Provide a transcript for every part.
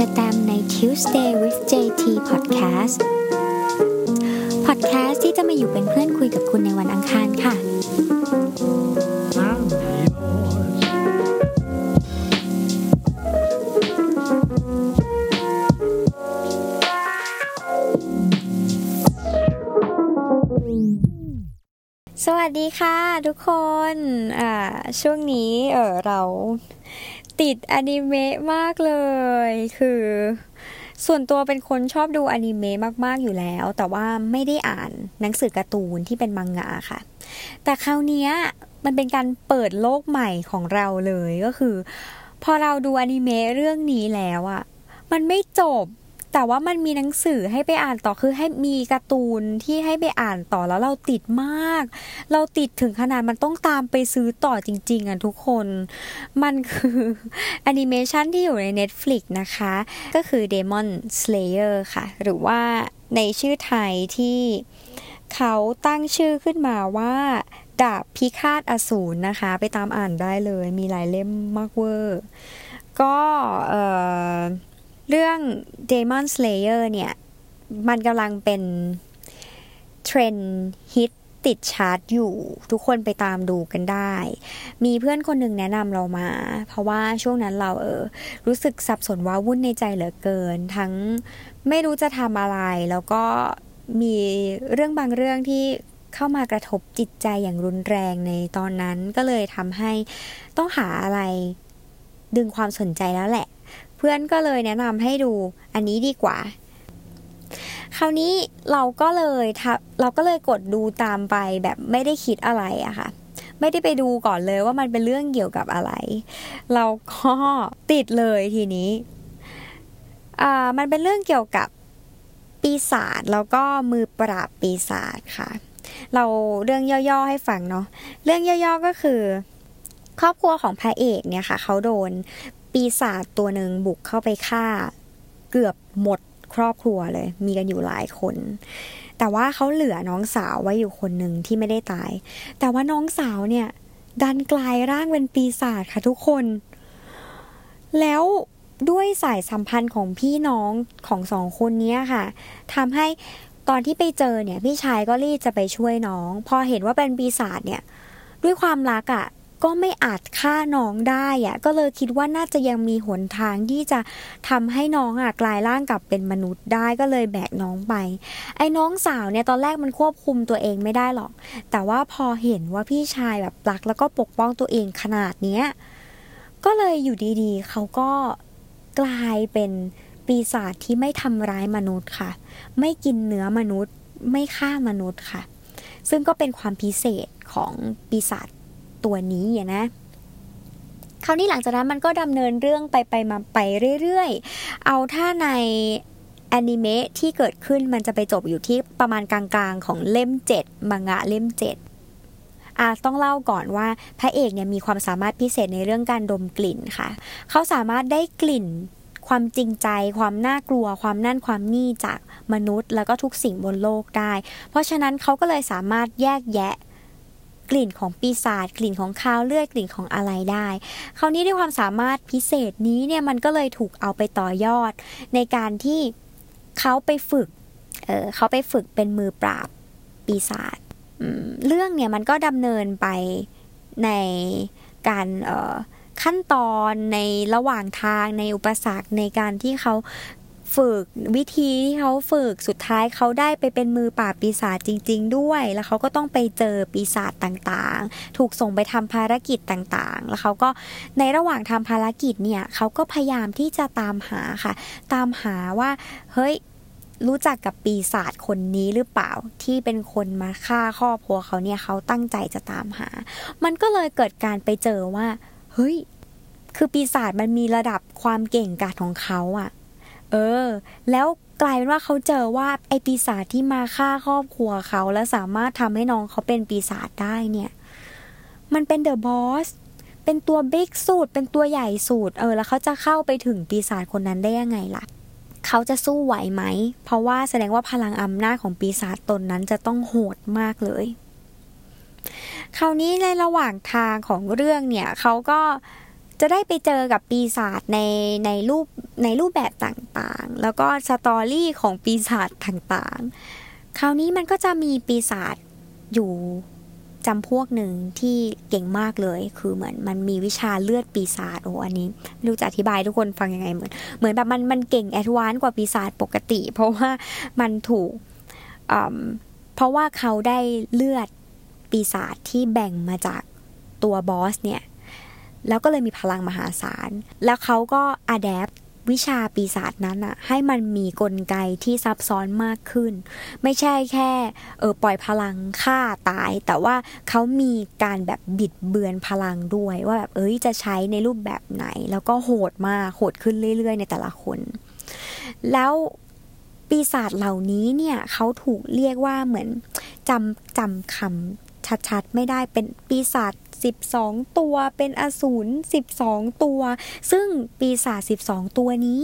ชอแตมใน Tuesday with JT Podcast Podcast ที่จะมาอยู่เป็นเพื่อนคุยกับคุณในวันอังคารค่ะ สวัสดีค่ะทุกคน อ่า ช่วงนี้ เออเรา ติดอนิเมะมากเลย คือ ส่วนตัวเป็นคนชอบดูอนิเมะมากๆอยู่แล้ว แต่ว่าไม่ได้อ่านหนังสือการ์ตูนที่เป็นมังงะค่ะ แต่คราวนี้มันเป็นการเปิดโลกใหม่ของเราเลยก็คือ พอเราดูอนิเมะเรื่องนี้แล้วอะมันไม่จบ แต่ว่ามันมีหนังสือให้ไปอ่านต่อคือให้มีการ์ตูนที่ให้ไปอ่านต่อแล้วเราติดมาก เราติดถึงขนาดมันต้องตามไปซื้อต่อจริง ๆอะทุกคน มันคือแอนิเมชันที่อยู่ใน Netflix นะคะ ก็คือ Demon Slayer ค่ะ หรือว่าในชื่อไทยที่เขาตั้งชื่อขึ้นมาว่าดาบพิฆาตอสูรนะคะ ไปตามอ่านได้เลย มีหลายเล่มมากเวอร์ ก็เอ่อ เรื่อง Demon Slayer เนี่ย มันกำลังเป็นเทรนฮิตติดชาร์ตอยู่ ทุกคนไปตามดูกันได้ มีเพื่อนคนหนึ่งแนะนำเรามา เพราะว่าช่วงนั้นเราเออ รู้สึกสับสนว้าวุ่นในใจเหลือเกิน ทั้งไม่รู้จะทำอะไร แล้วก็มีเรื่องบางเรื่องที่เข้ามากระทบจิตใจอย่างรุนแรงในตอนนั้นก็เลยทำให้ต้องหาอะไรดึงความสนใจแล้วแหละ พื่อนก็เลยแนะนำให้ดูอันนี้ดีกว่า คราวนี้เราก็เลยทเราก็เลยกดดูตามไปแบบไม่ได้คิดอะไรอะค่ะ ไม่ได้ไปดูก่อนเลยว่ามันเป็นเรื่องเกี่ยวกับอะไร เราก็ติดเลยทีนี้อ่ามันเป็นเรื่องเกี่ยวกับปีศาจแล้วก็มือปราบปีศาจค่ะ เราเรื่องย่อๆให้ฟังเนาะเรื่องย่อๆก็คือ ครอบครัวของพระเอกเนี่ยค่ะ เขาโดน ปีศาจตัวหนึ่งบุกเข้าไปฆ่า เกือบหมดครอบครัวเลย มีกันอยู่หลายคน แต่ว่าเขาเหลือน้องสาวไว้อยู่คนหนึ่งที่ไม่ได้ตาย แต่ว่าน้องสาวเนี่ย ดันกลายร่างเป็นปีศาจค่ะทุกคน แล้วด้วยสายสัมพันธ์ของพี่น้องของสองคนนี้ค่ะทำให้ตอนที่ไปเจอเนี่ย พี่ชายก็รีบจะไปช่วยน้อง พอเห็นว่าเป็นปีศาจเนี่ย ด้วยความรักอะ่ะ ก็ไม่อาจฆ่าน้องได้อะก็เลยคิดว่าน่าจะยังมีหนทางที่จะทำให้น้องอะกลายร่างกลับเป็นมนุษย์ได้ก็เลยแบกน้องไป ไอ้น้องสาวเนี่ยตอนแรกมันควบคุมตัวเองไม่ได้หรอก แต่ว่าพอเห็นว่าพี่ชายแบบรักแล้วก็ปกป้องตัวเองขนาดเนี้ยก็เลยอยู่ดีๆ เขาก็กลายเป็นปีศาจที่ไม่ทำร้ายมนุษย์ค่ะ ไม่กินเนื้อมนุษย์ ไม่ฆ่ามนุษย์ค่ะ ซึ่งก็เป็นความพิเศษของปีศาจ ตัวนี้นะคราวนี้หลังจากนั้นมันก็ดำเนินเรื่องไปไปมาไปเรื่อยๆ เอาถ้าในแอนิเมะที่เกิดขึ้นมันจะไปจบอยู่ที่ประมาณกลางๆ ของเล่ม 7 มังงะเล่ม 7อะต้องเล่าก่อนว่าพระเอกเนี่ยมีความสามารถพิเศษในเรื่องการดมกลิ่นค่ะ เขาสามารถได้กลิ่น ความจริงใจ ความน่ากลัว ความนั่นความนี่จากมนุษย์ แล้วก็ทุกสิ่งบนโลกได้ เพราะฉะนั้นเขาก็เลยสามารถแยกแยะ กลิ่นของปีศาจกลิ่นของคาวเลือดกลิ่นของอะไรได้ คราวนี้ด้วยความสามารถพิเศษนี้เนี่ยมันก็เลยถูกเอาไปต่อยอด ในการที่เขาไปฝึกเเขาไปฝึกเป็นมือปราบปีศาจเรื่องเนี่ยมันก็ดำเนินไปในการขั้นตอนในระหว่างทางในอุปสรรคในการที่เขา ฝึกวิธีที่เขาฝึกสุดท้ายเขาได้ไปเป็นมือปราบปีศาจจริง ๆ ด้วย แล้วเขาก็ต้องไปเจอปีศาจต่างๆ ถูกส่งไปทำภารกิจต่างๆ แล้วเขาก็ในระหว่างทำภารกิจเนี่ยเขาก็พยายามที่จะตามหาค่ะ ตามหาว่าเฮ้ยรู้จักกับปีศาจคนนี้หรือเปล่าที่เป็นคนมาฆ่าครอบครัวเขาเนี่ยเขาตั้งใจจะตามหา มันก็เลยเกิดการไปเจอว่า เฮ้ย คือปีศาจมันมีระดับความเก่งกาจของเขาอะ่ะ เออ แล้วกลายเป็นว่าเขาเจอว่าไอปีศาจที่มาฆ่าครอบครัวเขาและสามารถทำให้น้องเขาเป็นปีศาจได้เนี่ย มันเป็นเดอะบอสเป็นตัวบิ๊กสูตรเป็นตัวใหญ่สูตรเออ แล้วเขาจะเข้าไปถึงปีศาจคนนั้นได้ยังไงล่ะ เขาจะสู้ไหวไหม เพราะว่าแสดงว่าพลังอำนาจของปีศาจตนนั้นจะต้องโหดมากเลย คราวนี้ในระหว่างทางของเรื่องเนี่ย เขาก็ จะได้ไปเจอกับปีศาจในในรูปในรูปแบบต่างๆ แล้วก็สตอรี่ของปีศาจต่างๆ คราวนี้มันก็จะมีปีศาจอยู่จำพวกหนึ่งที่เก่งมากเลย คือเหมือนมันมีวิชาเลือดปีศาจโอ้อันนี้ไม่รู้จะอธิบายทุกคนฟังยังไงเหมือน เหมือนแบบมันมันเก่ง advance กว่าปีศาจปกติ เพราะว่ามันถูกเพราะว่าเขาได้เลือดปีศาจที่แบ่งมาจากตัว boss เนี่ย แล้วก็เลยมีพลังมหาศาล แล้วเขาก็ adapt วิชาปีศาจนั้นอะให้มันมีกลไกที่ซับซ้อนมากขึ้น ไม่ใช่แค่เออปล่อยพลังฆ่าตาย แต่ว่าเขามีการแบบบิดเบือนพลังด้วย ว่าแบบเอ้ยจะใช้ในรูปแบบไหน แล้วก็โหดมากโหดขึ้นเรื่อย ๆ ในแต่ละคน แล้วปีศาจเหล่านี้เนี่ยเขาถูกเรียกว่าเหมือนจำจำคำชัดๆ ไม่ได้เป็นปีศาจ 12 ตัว เป็นอสูร12 ตัว ซึ่งปีศาจ12 ตัวนี้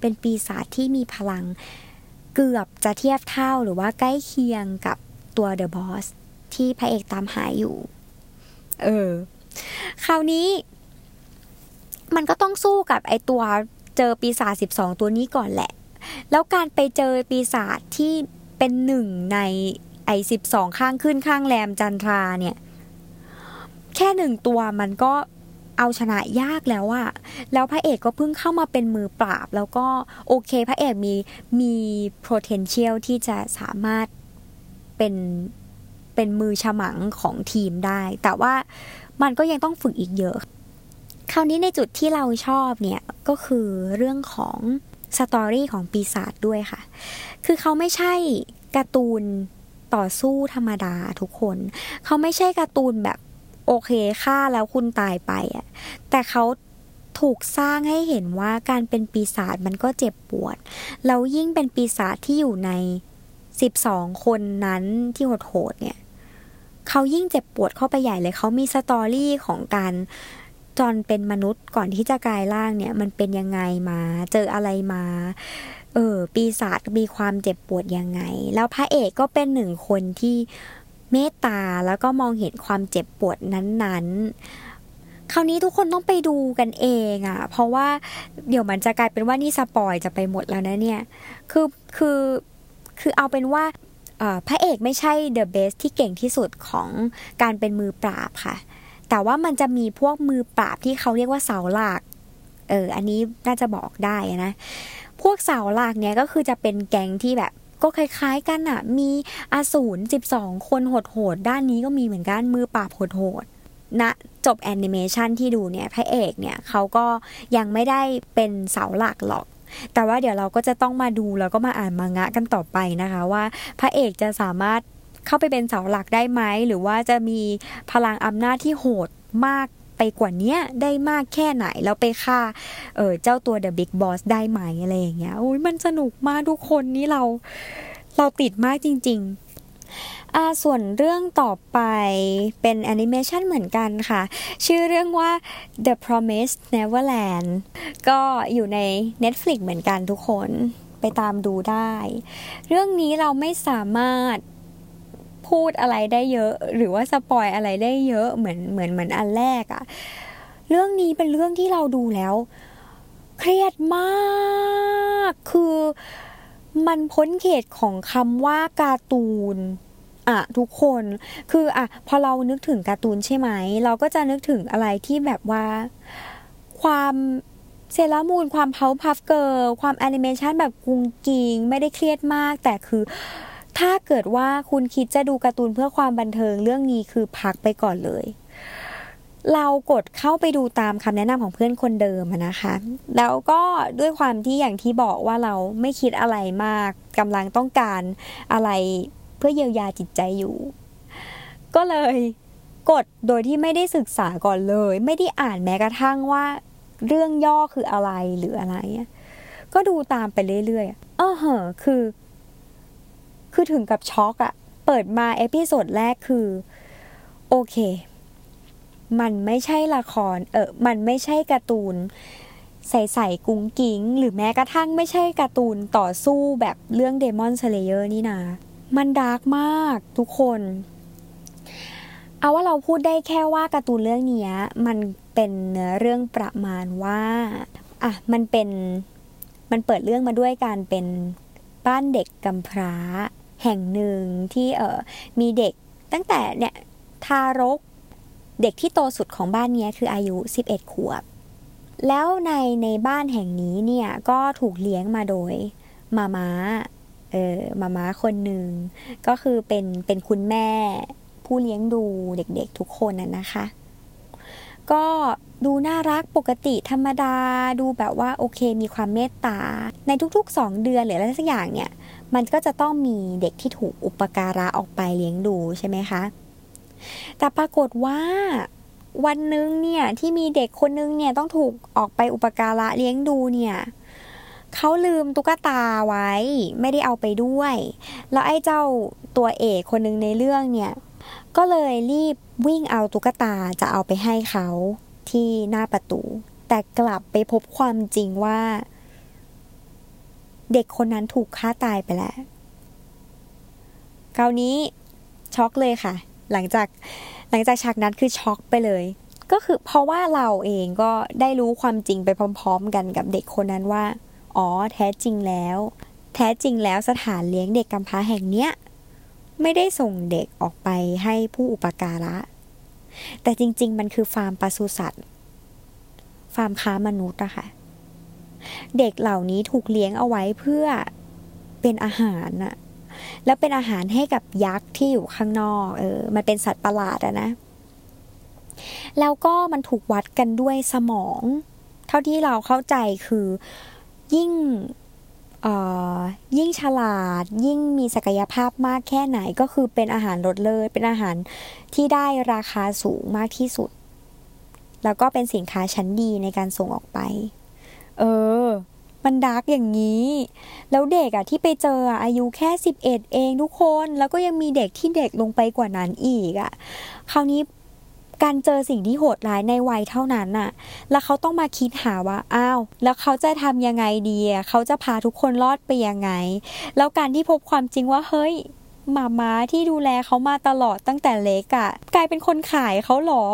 เป็นปีศาจที่มีพลังเกือบจะเทียบเท่าหรือว่าใกล้เคียงกับตัวเดอะบอสที่พระเอกตามหาอยู่ เออ คราวนี้ มันก็ต้องสู้กับไอตัวเจอปีศาจ12 ตัวนี้ก่อนแหละ แล้วการไปเจอปีศาจที่เป็นหนึ่งในไอ้สิบสองข้างขึ้นข้างแรมจันทราเนี่ย แค่หนึ่งตัวมันก็เอาชนะยากแล้วอะแล้วพระเอกก็เพิ่งเข้ามาเป็นมือปราบ แล้วก็โอเคพระเอกมีมี potential ที่จะสามารถเป็นเป็นมือฉมังของทีมได้ แต่ว่ามันก็ยังต้องฝึกอีกเยอะ คราวนี้ในจุดที่เราชอบเนี่ย ก็คือเรื่องของสตอรี่ของปีศาจด้วยค่ะ คือเขาไม่ใช่การ์ตูนต่อสู้ธรรมดาทุกคน เขาไม่ใช่การ์ตูนแบบ โอเคฆ่าแล้วคุณตายไปอะแต่เขาถูกสร้างให้เห็นว่าการเป็นปีศาจมันก็เจ็บปวด แล้วยิ่งเป็นปีศาจที่อยู่ในสิบสองคนนั้นที่โหดๆเนี่ยเขายิ่งเจ็บปวดเข้าไปใหญ่เลยเขามีสตอรี่ของการจอนเป็นมนุษย์ก่อนที่จะกลายร่างเนี่ย มันเป็นยังไงมา เจออะไรมา เออ ปีศาจมีความเจ็บปวดยังไง แล้วพระเอกก็เป็นหนึ่งคนที่ เมตตาแล้วก็มองเห็นความเจ็บปวดนั้นๆ คราวนี้ทุกคนต้องไปดูกันเองอะ่ะ เพราะว่าเดี๋ยวมันจะกลายเป็นว่านี่สปอยจะไปหมดแล้วนะเนี่ย คือคือคือเอาเป็นว่าพระเอกไม่ใช่เดอะเบสที่เก่งที่สุดของการเป็นมือปราบค่ะ แต่ว่ามันจะมีพวกมือปราบที่เขาเรียกว่าเสาหลักเอออันนี้น่าจะบอกได้นะ พวกเสาหลักเนี่ยก็คือจะเป็นแก๊งที่แบบ ก็คล้ายๆกันอะมีอาสูรสิบสองคนโหดๆด้านนี้ก็มีเหมือนกันมือปราบโหดๆณนะจบแอนิเมชันที่ดูเนี่ยพระเอกเนี่ยเขาก็ยังไม่ได้เป็นเสาหลักหรอกแต่ว่าเดี๋ยวเราก็จะต้องมาดูแล้วก็มาอ่านมังงะกันต่อไปนะคะว่า พระเอกจะสามารถเข้าไปเป็นเสาหลักได้ไหม หรือว่าจะมีพลังอำนาจที่โหดมาก ไปกว่านี้ได้มากแค่ไหน แล้วไปฆ่าเออเจ้าตัว the big boss ได้ไหมอะไรอย่างเงี้ยโอ้ยมันสนุกมากทุกคนนี่เรา เราติดมากจริง ๆอ่าส่วนเรื่องต่อไปเป็นแอนิเมชันเหมือนกันค่ะ ชื่อเรื่องว่า The Promised Neverland ก็อยู่ใน Netflix เหมือนกันทุกคนไปตามดูได้ เรื่องนี้เราไม่สามารถ พูดอะไรได้เยอะ หรือว่า spoil อะไรได้เยอะเหมือนเหมือนเหมือนอันแรกอะเรื่องนี้เป็นเรื่องที่เราดูแล้ว เครียดมากคือมันพ้นเขตของคำว่าการ์ตูนอะทุกคนคืออะพอเรานึกถึงการ์ตูนใช่ไหม เราก็จะนึกถึงอะไรที่แบบว่า ความเซเลอร์มูนความ Powerpuff Girls ความแอนิเมชันแบบกุ๊งกิ๊ง ไม่ได้เครียดมาก แต่คือ ถ้าเกิดว่าคุณคิดจะดูการ์ตูนเพื่อความบันเทิงเรื่องนี้คือพักไปก่อนเลย เรากดเข้าไปดูตามคำแนะนำของเพื่อนคนเดิมนะคะ แล้วก็ด้วยความที่อย่างที่บอกว่าเราไม่คิดอะไรมากกำลังต้องการอะไรเพื่อเยียวยาจิตใจอยู่ ก็เลยกดโดยที่ไม่ได้ศึกษาก่อนเลย ไม่ได้อ่านแม้กระทั่งว่าเรื่องย่อคืออะไรหรืออะไร ก็ดูตามไปเรื่อยๆเออเหอคือ คือถึงกับช็อกอะเปิดมา episode แรกคือ โอเค มันไม่ใช่ละคร เออ มันไม่ใช่การ์ตูน ใสๆกุ๊งกิ๊ง หรือแม้กระทั่งไม่ใช่การ์ตูนต่อสู้แบบเรื่อง Demon Slayer นี่นะ มัน dark มากทุกคน เอาว่าเราพูดได้แค่ว่าการ์ตูนเรื่องนี้มันเป็นเนื้อเรื่องประมาณว่าอะมันเป็นมันเปิดเรื่องมาด้วยการเป็นบ้านเด็กกำพร้า แห่งหนึ่งที่เออมีเด็กตั้งแต่เนี่ยทารกเด็กที่โตสุดของบ้านนี้คืออายุ 11 ขวบ แล้วในในบ้านแห่งนี้เนี่ยก็ถูกเลี้ยงมาโดยมาม้าเออมาม้าคนหนึ่งก็คือเป็นเป็นคุณแม่ผู้เลี้ยงดูเด็กๆทุกคนน่ะนะคะ ก็ดูน่ารักปกติธรรมดา ดูแบบว่าโอเคมีความเมตตา ในทุกๆ 2 เดือนหรืออะไรสักอย่างเนี่ย มันก็จะต้องมีเด็กที่ถูกอุปการะออกไปเลี้ยงดูใช่ไหมคะ แต่ปรากฏว่าวันหนึ่งเนี่ยที่มีเด็กคนนึงเนี่ยต้องถูกออกไปอุปการะเลี้ยงดูเนี่ยเขาลืมตุ๊กตาไว้ ไม่ได้เอาไปด้วย แล้วไอ้เจ้าตัวเอกคนหนึ่งในเรื่องเนี่ย ก็เลยรีบวิ่งเอาตุ๊กตาจะเอาไปให้เขาที่หน้าประตู แต่กลับไปพบความจริงว่า เด็กคนนั้นถูกฆ่าตายไปแล้วคราวนี้ช็อกเลยค่ะ หลังจากหลังจากฉากนั้นคือช็อกไปเลย ก็คือเพราะว่าเราเองก็ได้รู้ความจริงไปพร้อม ๆ กันกับเด็กคนนั้นว่า อ๋อ แท้จริงแล้ว แท้จริงแล้วสถานเลี้ยงเด็กกำพร้าแห่งเนี้ย ไม่ได้ส่งเด็กออกไปให้ผู้อุปการะ แต่จริง ๆ มันคือฟาร์มปศุสัตว์ฟาร์มค้ามนุษย์อะค่ะ เด็กเหล่านี้ถูกเลี้ยงเอาไว้เพื่อเป็นอาหารอะแล้วเป็นอาหารให้กับยักษ์ที่อยู่ข้างนอกเออมันเป็นสัตว์ประหลาดอะนะ แล้วก็มันถูกวัดกันด้วยสมอง เท่าที่เราเข้าใจคือยิ่ง ยิ่งฉลาดยิ่งมีศักยภาพมากแค่ไหนก็คือเป็นอาหารรสเลิศเป็นอาหารที่ได้ราคาสูงมากที่สุด แล้วก็เป็นสินค้าชั้นดีในการส่งออกไป เออ มันดาร์กอย่างนี้ แล้วเด็กอะที่ไปเจออายุแค่สิบเอ็ดเองทุกคน แล้วก็ยังมีเด็กที่เด็กลงไปกว่านั้นอีกอะคราวนี้ การเจอสิ่งที่โหดร้ายในวัยเท่านั้นน่ะ แล้วเขาต้องมาคิดหาว่า อ้าว แล้วเขาจะทำยังไงดี เขาจะพาทุกคนรอดไปยังไง แล้วการที่พบความจริงว่า เฮ้ยมาม้าที่ดูแลเขามาตลอดตั้งแต่เล็กอะ่ะ กลายเป็นคนขายเขาหรอ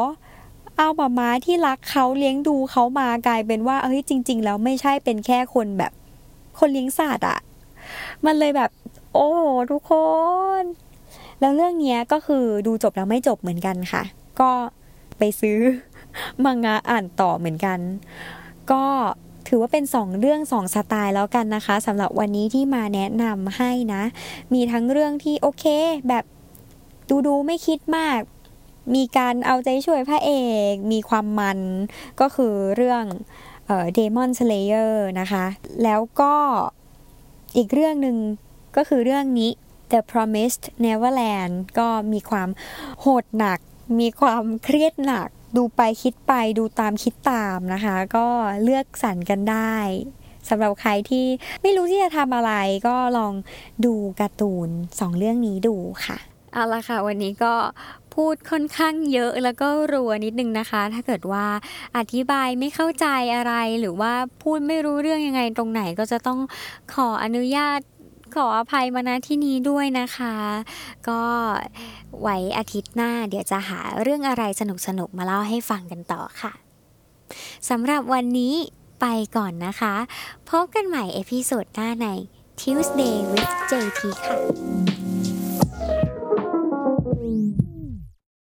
เอามาม้าที่รักเขาเลี้ยงดูเขามากลายเป็นว่า เฮ้ย จริง ๆ แล้วไม่ใช่เป็นแค่คนแบบ คนเลี้ยงสัตว์อะ่ะ มันเลยแบบ โอ้ ทุกคน แล้วเรื่องนี้ก็คือดูจบแล้วไม่จบเหมือนกันค่ะ ก็ไปซื้อมังงะอ่านต่อเหมือนกัน ก็ถือว่าเป็นสองเรื่องสองสไตล์แล้วกันนะคะสำหรับวันนี้ที่มาแนะนำให้นะ มีทั้งเรื่องที่โอเค แบบดูดูไม่คิดมาก มีการเอาใจช่วยพระเอก มีความมันก็คือเรื่องเอ่อ Demon Slayer นะคะ แล้วก็อีกเรื่องหนึ่งก็คือเรื่องนี้ The Promised Neverland ก็มีความโหดหนัก มีความเครียดหนัก ดูไปคิดไปดูตามคิดตามนะคะ ก็เลือกสรรกันได้สำหรับใครที่ไม่รู้ที่จะทำอะไรก็ลองดูการ์ตูนสองเรื่องนี้ดูค่ะ เอาละค่ะ วันนี้ก็พูดค่อนข้างเยอะแล้วก็รัวนิดนึงนะคะ ถ้าเกิดว่าอธิบายไม่เข้าใจอะไรหรือว่าพูดไม่รู้เรื่องยังไงตรงไหนก็จะต้องขออนุญาต ขออภัยมาณที่นี้ด้วยนะคะ ก็ไว้อาทิตย์หน้าเดี๋ยวจะหาเรื่องอะไรสนุกๆมาเล่าให้ฟังกันต่อค่ะสำหรับวันนี้ไปก่อนนะคะ พบกันใหม่ episode หน้าใน Tuesday with JT ค่ะ